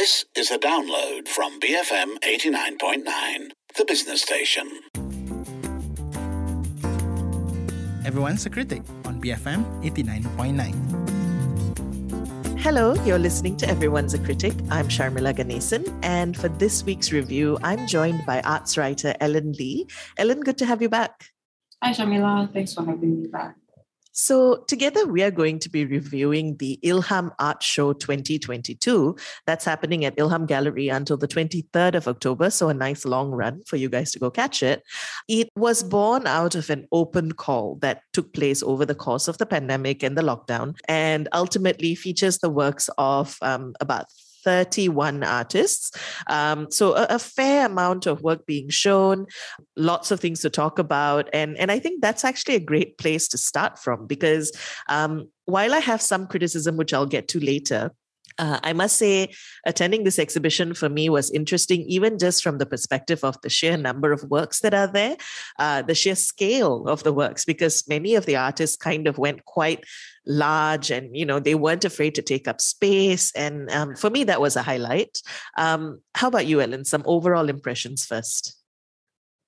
This is a download from BFM 89.9, the business station. Everyone's a critic on BFM 89.9. Hello, you're listening to Everyone's a Critic. I'm Sharmila Ganesan, and for this week's review, I'm joined by arts writer Ellen Lee. Ellen, good to have you back. Hi, Sharmila. Thanks for having me back. So, together we are going to be reviewing the Ilham Art Show 2022. That's happening at Ilham Gallery until the 23rd of October. So, a nice long run for you guys to go catch it. It was born out of an open call that took place over the course of the pandemic and the lockdown, and ultimately features the works of um, about 31 artists. Um, so a, a, fair amount of work being shown, lots of things to talk about. And, and I think that's actually a great place to start from because um, while I have some criticism, which I'll get to later, uh, I must say, attending this exhibition for me was interesting, even just from the perspective of the sheer number of works that are there, uh, the sheer scale of the works, because many of the artists kind of went quite large and you know they weren't afraid to take up space and um, for me that was a highlight. Um, how about you ellen? Some overall impressions first.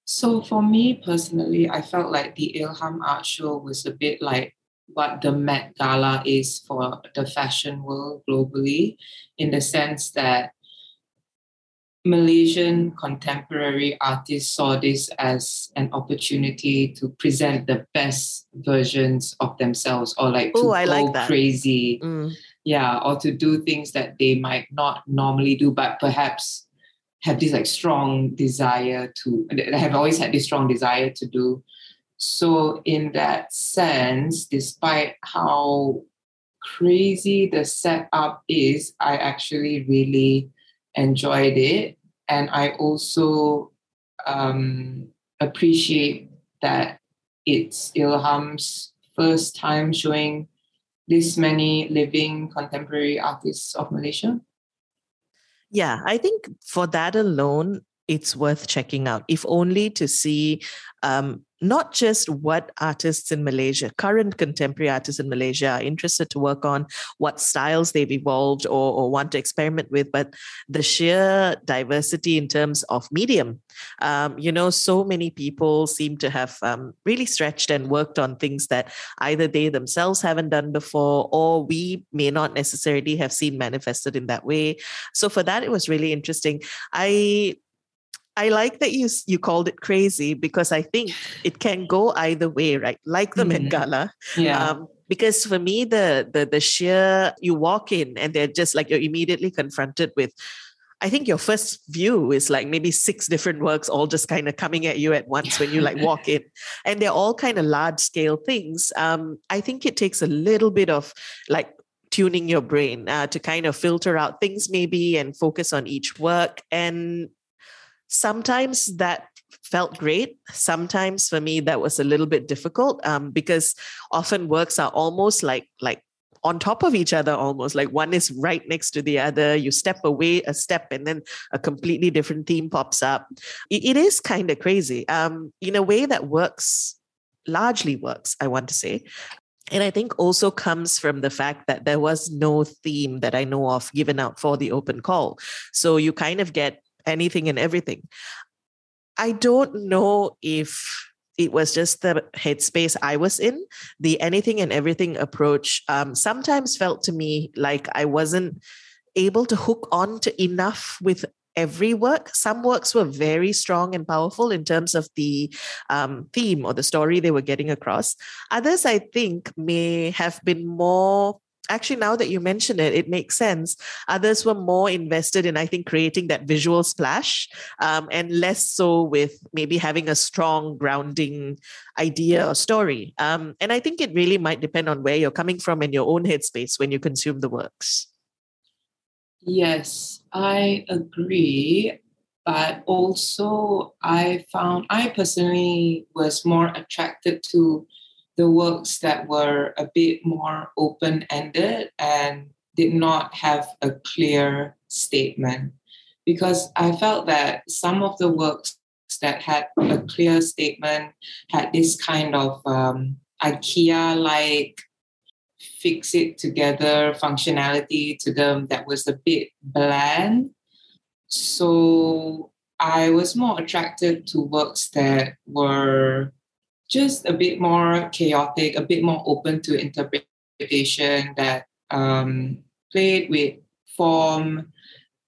So for me personally i felt like the ilham art show was a bit like what the Met Gala is for the fashion world globally, in the sense that Malaysian contemporary artists saw this as an opportunity to present the best versions of themselves or like to I go like crazy. Mm. Yeah, or to do things that they might not normally do, but perhaps have this like strong desire to have always had this strong desire to do. So, in that sense, despite how crazy the setup is, I actually really enjoyed it. And I also um, appreciate that it's Ilham's first time showing this many living contemporary artists of Malaysia. Yeah, I think for that alone, it's worth checking out, if only to see um, not just what artists in Malaysia, current contemporary artists in Malaysia, are interested to work on, what styles they've evolved or, or want to experiment with, but the sheer diversity in terms of medium. Um, you know, so many people seem to have um, really stretched and worked on things that either they themselves haven't done before or we may not necessarily have seen manifested in that way. So, for that, it was really interesting. I I like that you you called it crazy because I think it can go either way, right? Like the mm. Met Gala. Yeah. Um, because for me, the the the sheer you walk in and they're just like you're immediately confronted with. I think your first view is like maybe six different works all just kind of coming at you at once when you like walk in, and they're all kind of large scale things. Um, I think it takes a little bit of like tuning your brain uh, to kind of filter out things maybe and focus on each work and sometimes that felt great. Sometimes for me that was a little bit difficult um, because often works are almost like like on top of each other almost like one is right next to the other you step away a step and then a completely different theme pops up it, it is kind of crazy um, in a way that works largely works i want to say and I think also comes from the fact that there was no theme that I know of given out for the open call. So you kind of get anything and everything. I don't know if it was just the headspace I was in. The anything and everything approach um, sometimes felt to me like I wasn't able to hook on to enough with every work. Some works were very strong and powerful in terms of the um, theme or the story they were getting across. Others, I think, may have been more actually now that you mention it it makes sense. Others were more invested in i think creating that visual splash um, and less so with maybe having a strong grounding idea or story. Um, and i think it really might depend on where you're coming from in your own headspace when you consume the works. Yes i agree but also i found i personally was more attracted to the works that were a bit more open ended and did not have a clear statement. Because I felt that some of the works that had a clear statement had this kind of um, IKEA like fix it together functionality to them that was a bit bland. So I was more attracted to works that were just a bit more chaotic, a bit more open to interpretation, that um, played with form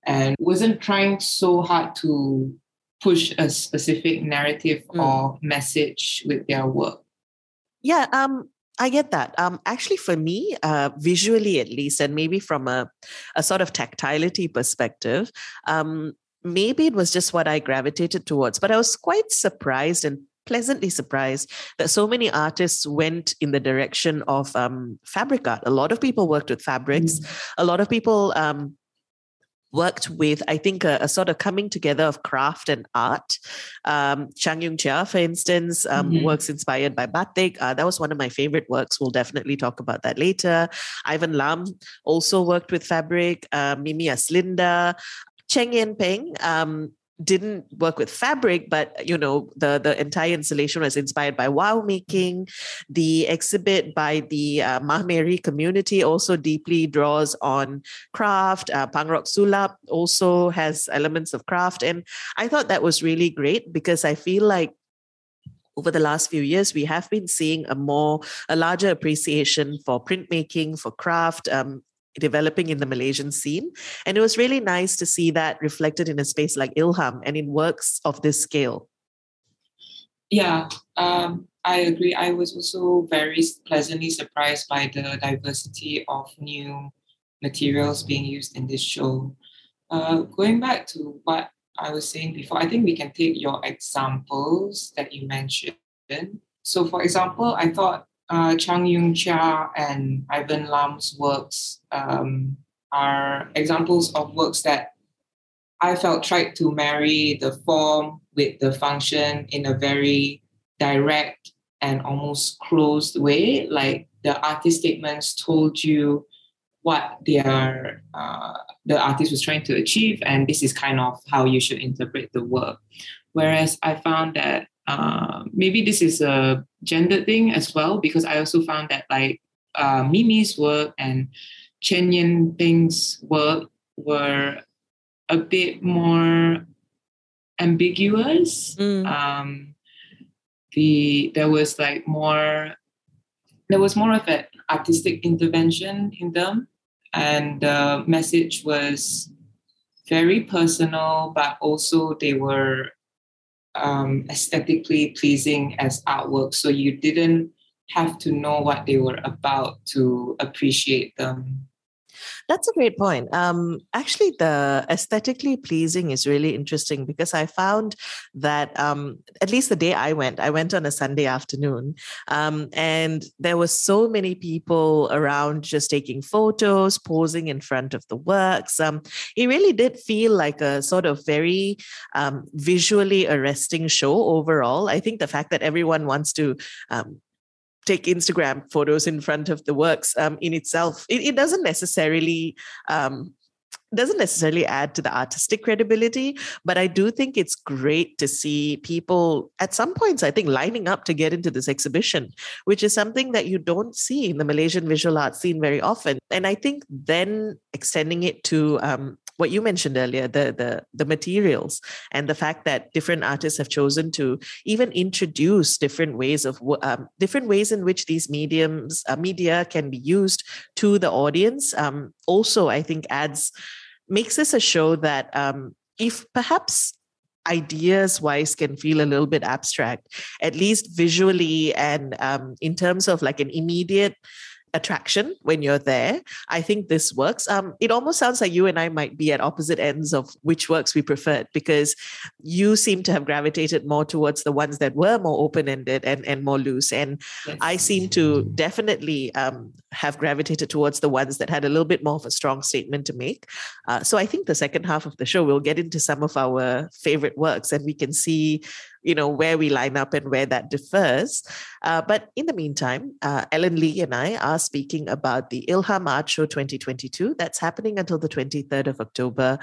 and wasn't trying so hard to push a specific narrative mm. or message with their work. Yeah, um, I get that. Um, actually, for me, uh, visually at least, and maybe from a, a sort of tactility perspective, um, maybe it was just what I gravitated towards. But I was quite surprised and pleasantly surprised that so many artists went in the direction of um, fabric art. A lot of people worked with fabrics. Mm. A lot of people um, worked with, I think, a, a, sort of coming together of craft and art. Um, Chang Yoong Chia, for instance, um, mm-hmm. works inspired by batik. Uh, that was one of my favorite works. We'll definitely talk about that later. Ivan Lam also worked with fabric. Uh, Mimi Aslinda. Cheng Yen Peng um, didn't work with fabric, but you know the the entire installation was inspired by wau making. The exhibit by the uh, Mah Meri community also deeply draws on craft. Uh, Pangrok Sulap also has elements of craft, and I thought that was really great because I feel like over the last few years, we have been seeing a more, a larger appreciation for printmaking, for craft, um, developing in the Malaysian scene. And it was really nice to see that reflected in a space like Ilham and in works of this scale. Yeah, um, I agree. I was also very pleasantly surprised by the diversity of new materials being used in this show. Uh, going back to what I was saying before, I think we can take your examples that you mentioned. So, for example, I thought uh, Chang Yoong Chia and Ivan Lam's works um, are examples of works that I felt tried to marry the form with the function in a very direct and almost closed way. Like the artist statements told you what their uh, the artist was trying to achieve, and this is kind of how you should interpret the work. Whereas I found that uh, maybe this is a gender thing as well because I also found that like uh, Mimi's work and Chen Yen Peng's work were a bit more ambiguous. Mm. Um, the there was like more there was more of an artistic intervention in them, and the message was very personal, but also they were um, aesthetically pleasing as artwork. So you didn't have to know what they were about to appreciate them. That's a great point. Um, actually, the aesthetically pleasing is really interesting because I found that um, at least the day I went, I went on a Sunday afternoon, um, and there were so many people around just taking photos, posing in front of the works. Um, it really did feel like a sort of very um, visually arresting show overall. I think the fact that everyone wants to um, take Instagram photos in front of the works um, in itself, it, it doesn't necessarily um, doesn't necessarily add to the artistic credibility, but I do think it's great to see people at some points, I think, lining up to get into this exhibition, which is something that you don't see in the Malaysian visual art scene very often. And I think then extending it to um, what you mentioned earlier the the the materials and the fact that different artists have chosen to even introduce different ways of um, different ways in which these mediums uh, media can be used to the audience um, also i think adds makes this a show that um, if perhaps ideas wise can feel a little bit abstract at least visually and um, in terms of like an immediate attraction when you're there. I think this works. Um, it almost sounds like you and I might be at opposite ends of which works we preferred because you seem to have gravitated more towards the ones that were more open ended and, and more loose. And yes. I seem to definitely um, have gravitated towards the ones that had a little bit more of a strong statement to make. Uh, so I think the second half of the show, we'll get into some of our favorite works and we can see you know where we line up and where that differs. Uh, but in the meantime, uh, Ellen Lee and I are speaking about the Ilham Art Show 2022 that's happening until the 23rd of October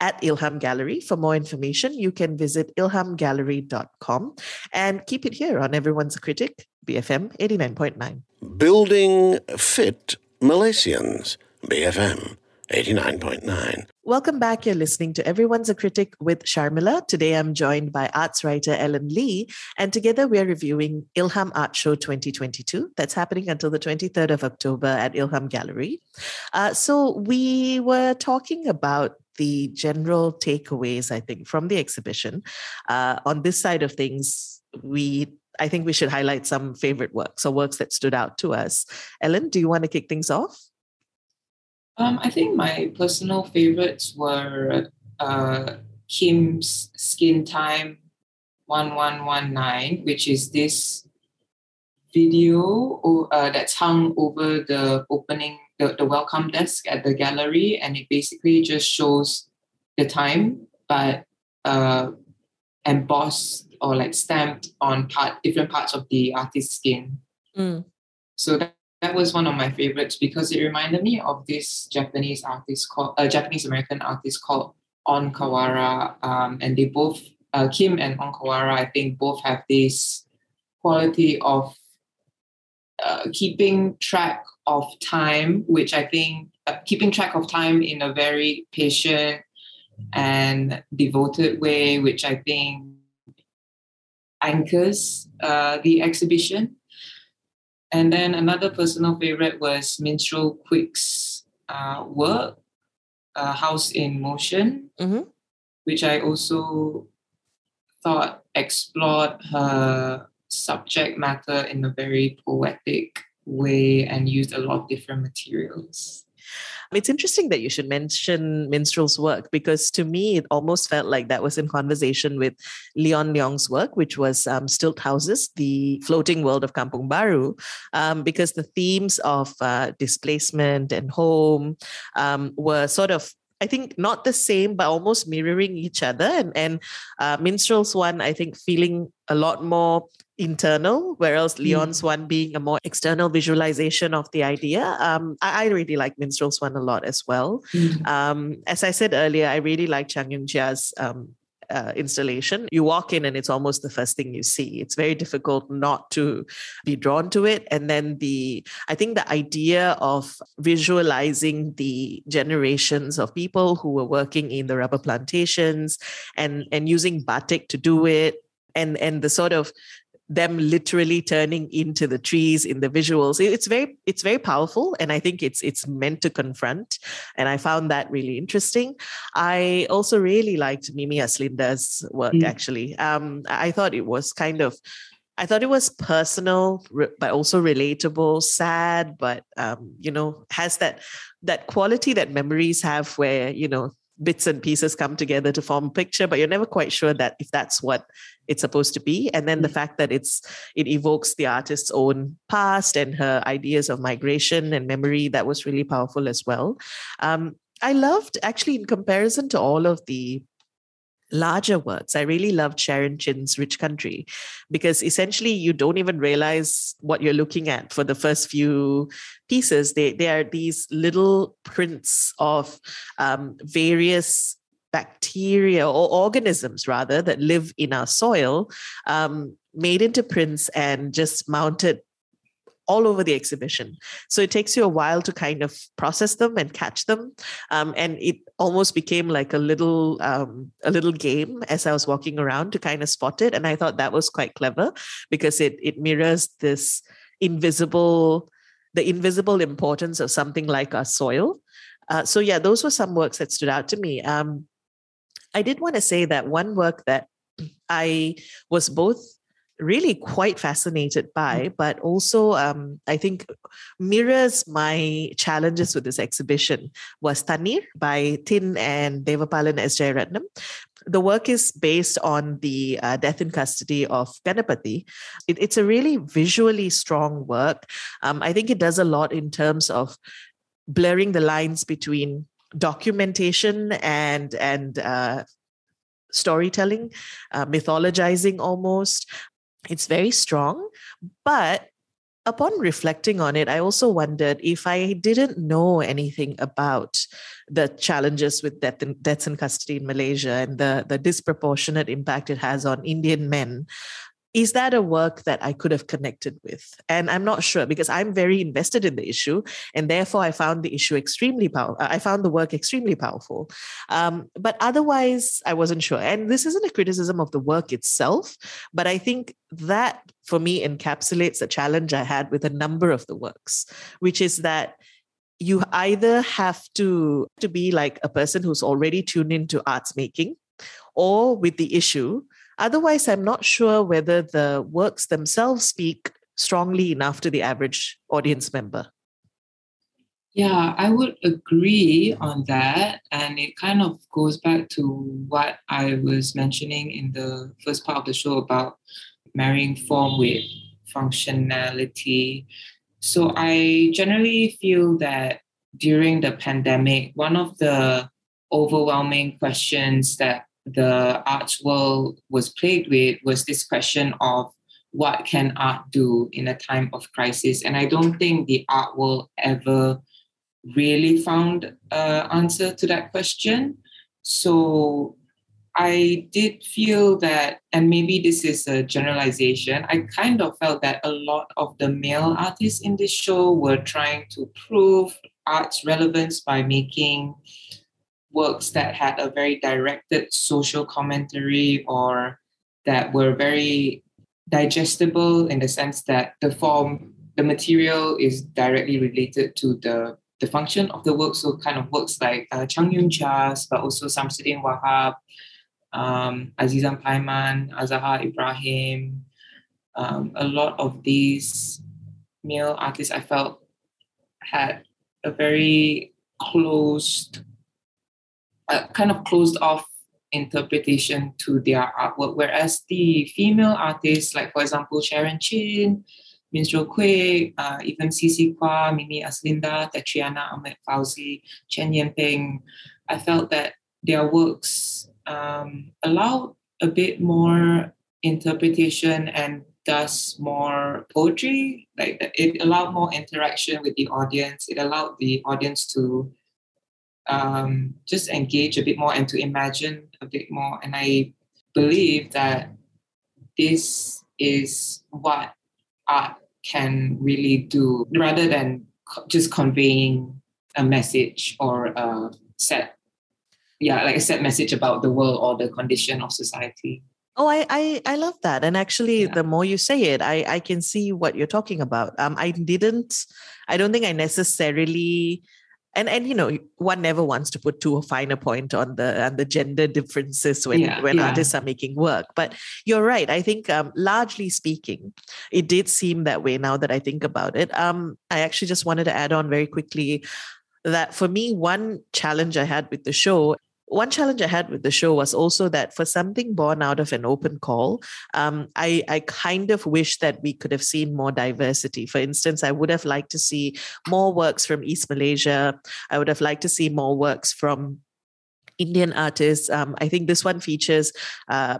at Ilham Gallery. For more information, you can visit ilhamgallery.com and keep it here on Everyone's Critic, BFM 89.9. Building Fit Malaysians, BFM 89.9. Welcome back. You're listening to Everyone's a Critic with Sharmila. Today I'm joined by arts writer Ellen Lee, and together we're reviewing Ilham Art Show 2022. That's happening until the 23rd of October at Ilham Gallery. Uh, so we were talking about the general takeaways, I think, from the exhibition. Uh, on this side of things, we I think we should highlight some favorite works or works that stood out to us. Ellen, do you want to kick things off? Um, I think my personal favorites were uh, Kim's Skin Time 1119, which is this video uh, that's hung over the opening, the, the welcome desk at the gallery. And it basically just shows the time, but uh, embossed or like stamped on part different parts of the artist's skin. Mm. So that that was one of my favorites because it reminded me of this Japanese artist called a uh, Japanese American artist called On Kawara, um, and they both uh, Kim and On Kawara, I think both have this quality of uh, keeping track of time, which I think uh, keeping track of time in a very patient and devoted way, which I think anchors uh, the exhibition. And then another personal favorite was Minstrel Kuik's uh, work, uh, House in Motion, mm-hmm. which I also thought explored her subject matter in a very poetic way and used a lot of different materials. It's interesting that you should mention Minstrel's work because to me, it almost felt like that was in conversation with Leon Leong's work, which was um, Stilt Houses, the floating world of Kampung Baru, um, because the themes of uh, displacement and home um, were sort of I think not the same, but almost mirroring each other. And and uh, Minstrel's one, I think, feeling a lot more internal, whereas mm. Leon's one being a more external visualization of the idea. Um, I, I, really like Minstrel's one a lot as well. Mm. Um, as I said earlier, I really like Chang Yoong Chia's um, uh, installation, you walk in and it's almost the first thing you see. It's very difficult not to be drawn to it. And then the, I think the idea of visualizing the generations of people who were working in the rubber plantations and and using batik to do it and and the sort of them literally turning into the trees in the visuals. It's very it's very powerful and i think it's it's meant to confront and i found that really interesting. I also really liked mimi aslinda's work mm. actually. Um i thought it was kind of I thought it was personal, but also relatable, sad, but um, you know, has that that quality that memories have, where you know bits and pieces come together to form a picture but you're never quite sure that if that's what it's supposed to be and then the mm. fact that it's it evokes the artist's own past and her ideas of migration and memory that was really powerful as well um, i loved actually in comparison to all of the larger works. I really loved Sharon Chin's Rich Country because essentially you don't even realize what you're looking at for the first few pieces. They, they are these little prints of um, various bacteria or organisms rather that live in our soil um, made into prints and just mounted all over the exhibition. So it takes you a while to kind of process them and catch them. Um, and it almost became like a little um, a little game as I was walking around to kind of spot it. And I thought that was quite clever because it it mirrors this invisible the invisible importance of something like our soil. Uh, so yeah, those were some works that stood out to me. Um, I did want to say that one work that I was both really quite fascinated by, mm. but also um, I think mirrors my challenges with this exhibition was Tanir by Tin and Devapalan S. Jeyaretnam. The work is based on the uh, death in custody of Ganapati. It, it's a really visually strong work. Um, I think it does a lot in terms of blurring the lines between documentation and and uh, storytelling, uh, mythologizing almost, it's very strong. But upon reflecting on it, I also wondered if I didn't know anything about the challenges with death in, deaths in custody in Malaysia and the, the disproportionate impact it has on Indian men, is that a work that I could have connected with? And I'm not sure because I'm very invested in the issue, and therefore I found the issue extremely powerful. I found the work extremely powerful, um, but otherwise I wasn't sure. And this isn't a criticism of the work itself, but I think that for me encapsulates a challenge I had with a number of the works, which is that you either have to to be like a person who's already tuned into arts making or with the issue Otherwise, I'm not sure whether the works themselves speak strongly enough to the average audience member. Yeah, I would agree on that. And it kind of goes back to what I was mentioning in the first part of the show about marrying form with functionality. So I generally feel that during the pandemic, one of the overwhelming questions that the arts world was plagued with was this question of what can art do in a time of crisis? And i don't think the art world ever really found an answer to that question. So i did feel that and maybe this is a generalization i kind of felt that a lot of the male artists in this show were trying to prove art's relevance by making works that had a very directed social commentary or that were very digestible in the sense that the form, the material is directly related to the the function of the work. So kind of works like uh, Chang Yoong Chia's, but also Samsudin Wahab, um, Azizan Paiman, Azahar Ibrahim. Um, a lot of these male artists I felt had a very closed a kind of closed off interpretation to their artwork, whereas the female artists, like for example Sharon Chin, Minstrel Kuik, uh, even Cici Kwa, Mimi Aslinda, Tetriana Ahmed Fauzi, Chen Yenping, I felt that their works um, allowed a bit more interpretation and thus more poetry. Like it allowed more interaction with the audience. It allowed the audience to um, just engage a bit more and to imagine a bit more. And I believe that this is what art can really do rather than just conveying a message or a set yeah like a set message about the world or the condition of society Oh, I, I, I love that. And actually, yeah. the more you say it, I, I can see what you're talking about. Um, I didn't, I don't think I necessarily and and you know one never wants to put too fine a point on the on the gender differences when yeah, when yeah. artists are making work. But you're right. I think um, largely speaking it did seem that way now that i think about it. Um, i actually just wanted to add on very quickly that for me one challenge i had with the show one challenge I had with the show was also that for something born out of an open call, um, I, I kind of wish that we could have seen more diversity. For instance, I would have liked to see more works from East Malaysia. I would have liked to see more works from Indian artists. Um, I think this one features uh,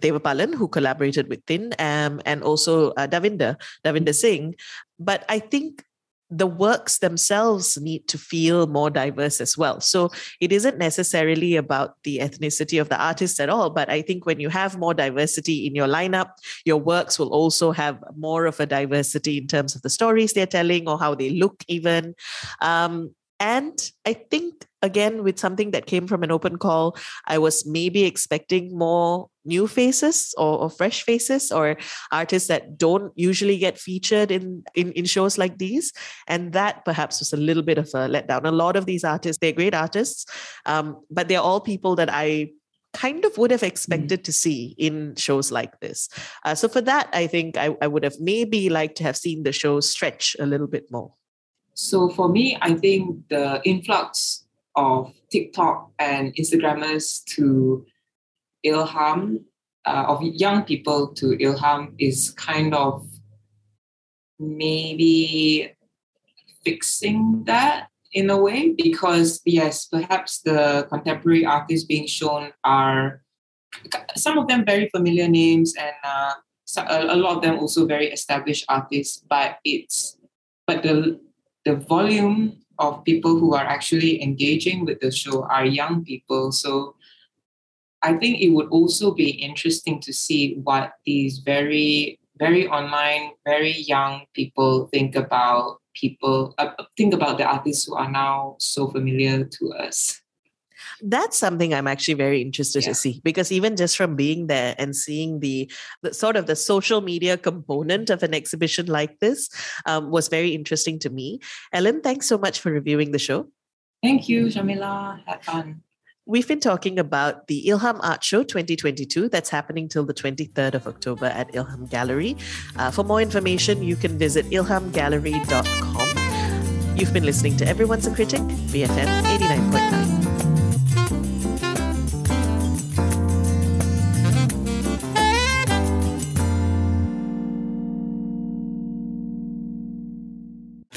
Devapalan, who collaborated with Thin, um, and also uh, Davinder, Davinder Singh. But I think the works themselves need to feel more diverse as well. So it isn't necessarily about the ethnicity of the artist at all, but I think when you have more diversity in your lineup, your works will also have more of a diversity in terms of the stories they're telling or how they look, even. Um, and I think, again, with something that came from an open call, I was maybe expecting more new faces or, or, fresh faces or artists that don't usually get featured in, in, in shows like these. And that perhaps was a little bit of a letdown. A lot of these artists, they're great artists, um, but they're all people that I kind of would have mm. expected mm. to see in shows like this. Uh, so for that, I think I, I would have maybe liked to have seen the show stretch a little bit more. So for me, I think the influx of TikTok and Instagrammers to Ilham, uh, of young people to Ilham, is kind of maybe fixing that in a way because yes perhaps the contemporary artists being shown are some of them very familiar names and uh, a lot of them also very established artists but it's but the the volume of people who are actually engaging with the show are young people. So I think it would also be interesting to see what these very, very online, very young people think about people, uh, think about the artists who are now so familiar to us that's something i'm actually very interested yeah. to see because even just from being there and seeing the, the sort of the social media component of an exhibition like this um, was very interesting to me ellen thanks so much for reviewing the show thank you Sharmila had fun We've been talking about the Ilham Art Show 2022 that's happening till the 23rd of October at Ilham Gallery. Uh, for more information, you can visit ilhamgallery.com. You've been listening to Everyone's a Critic, BFM 89.9.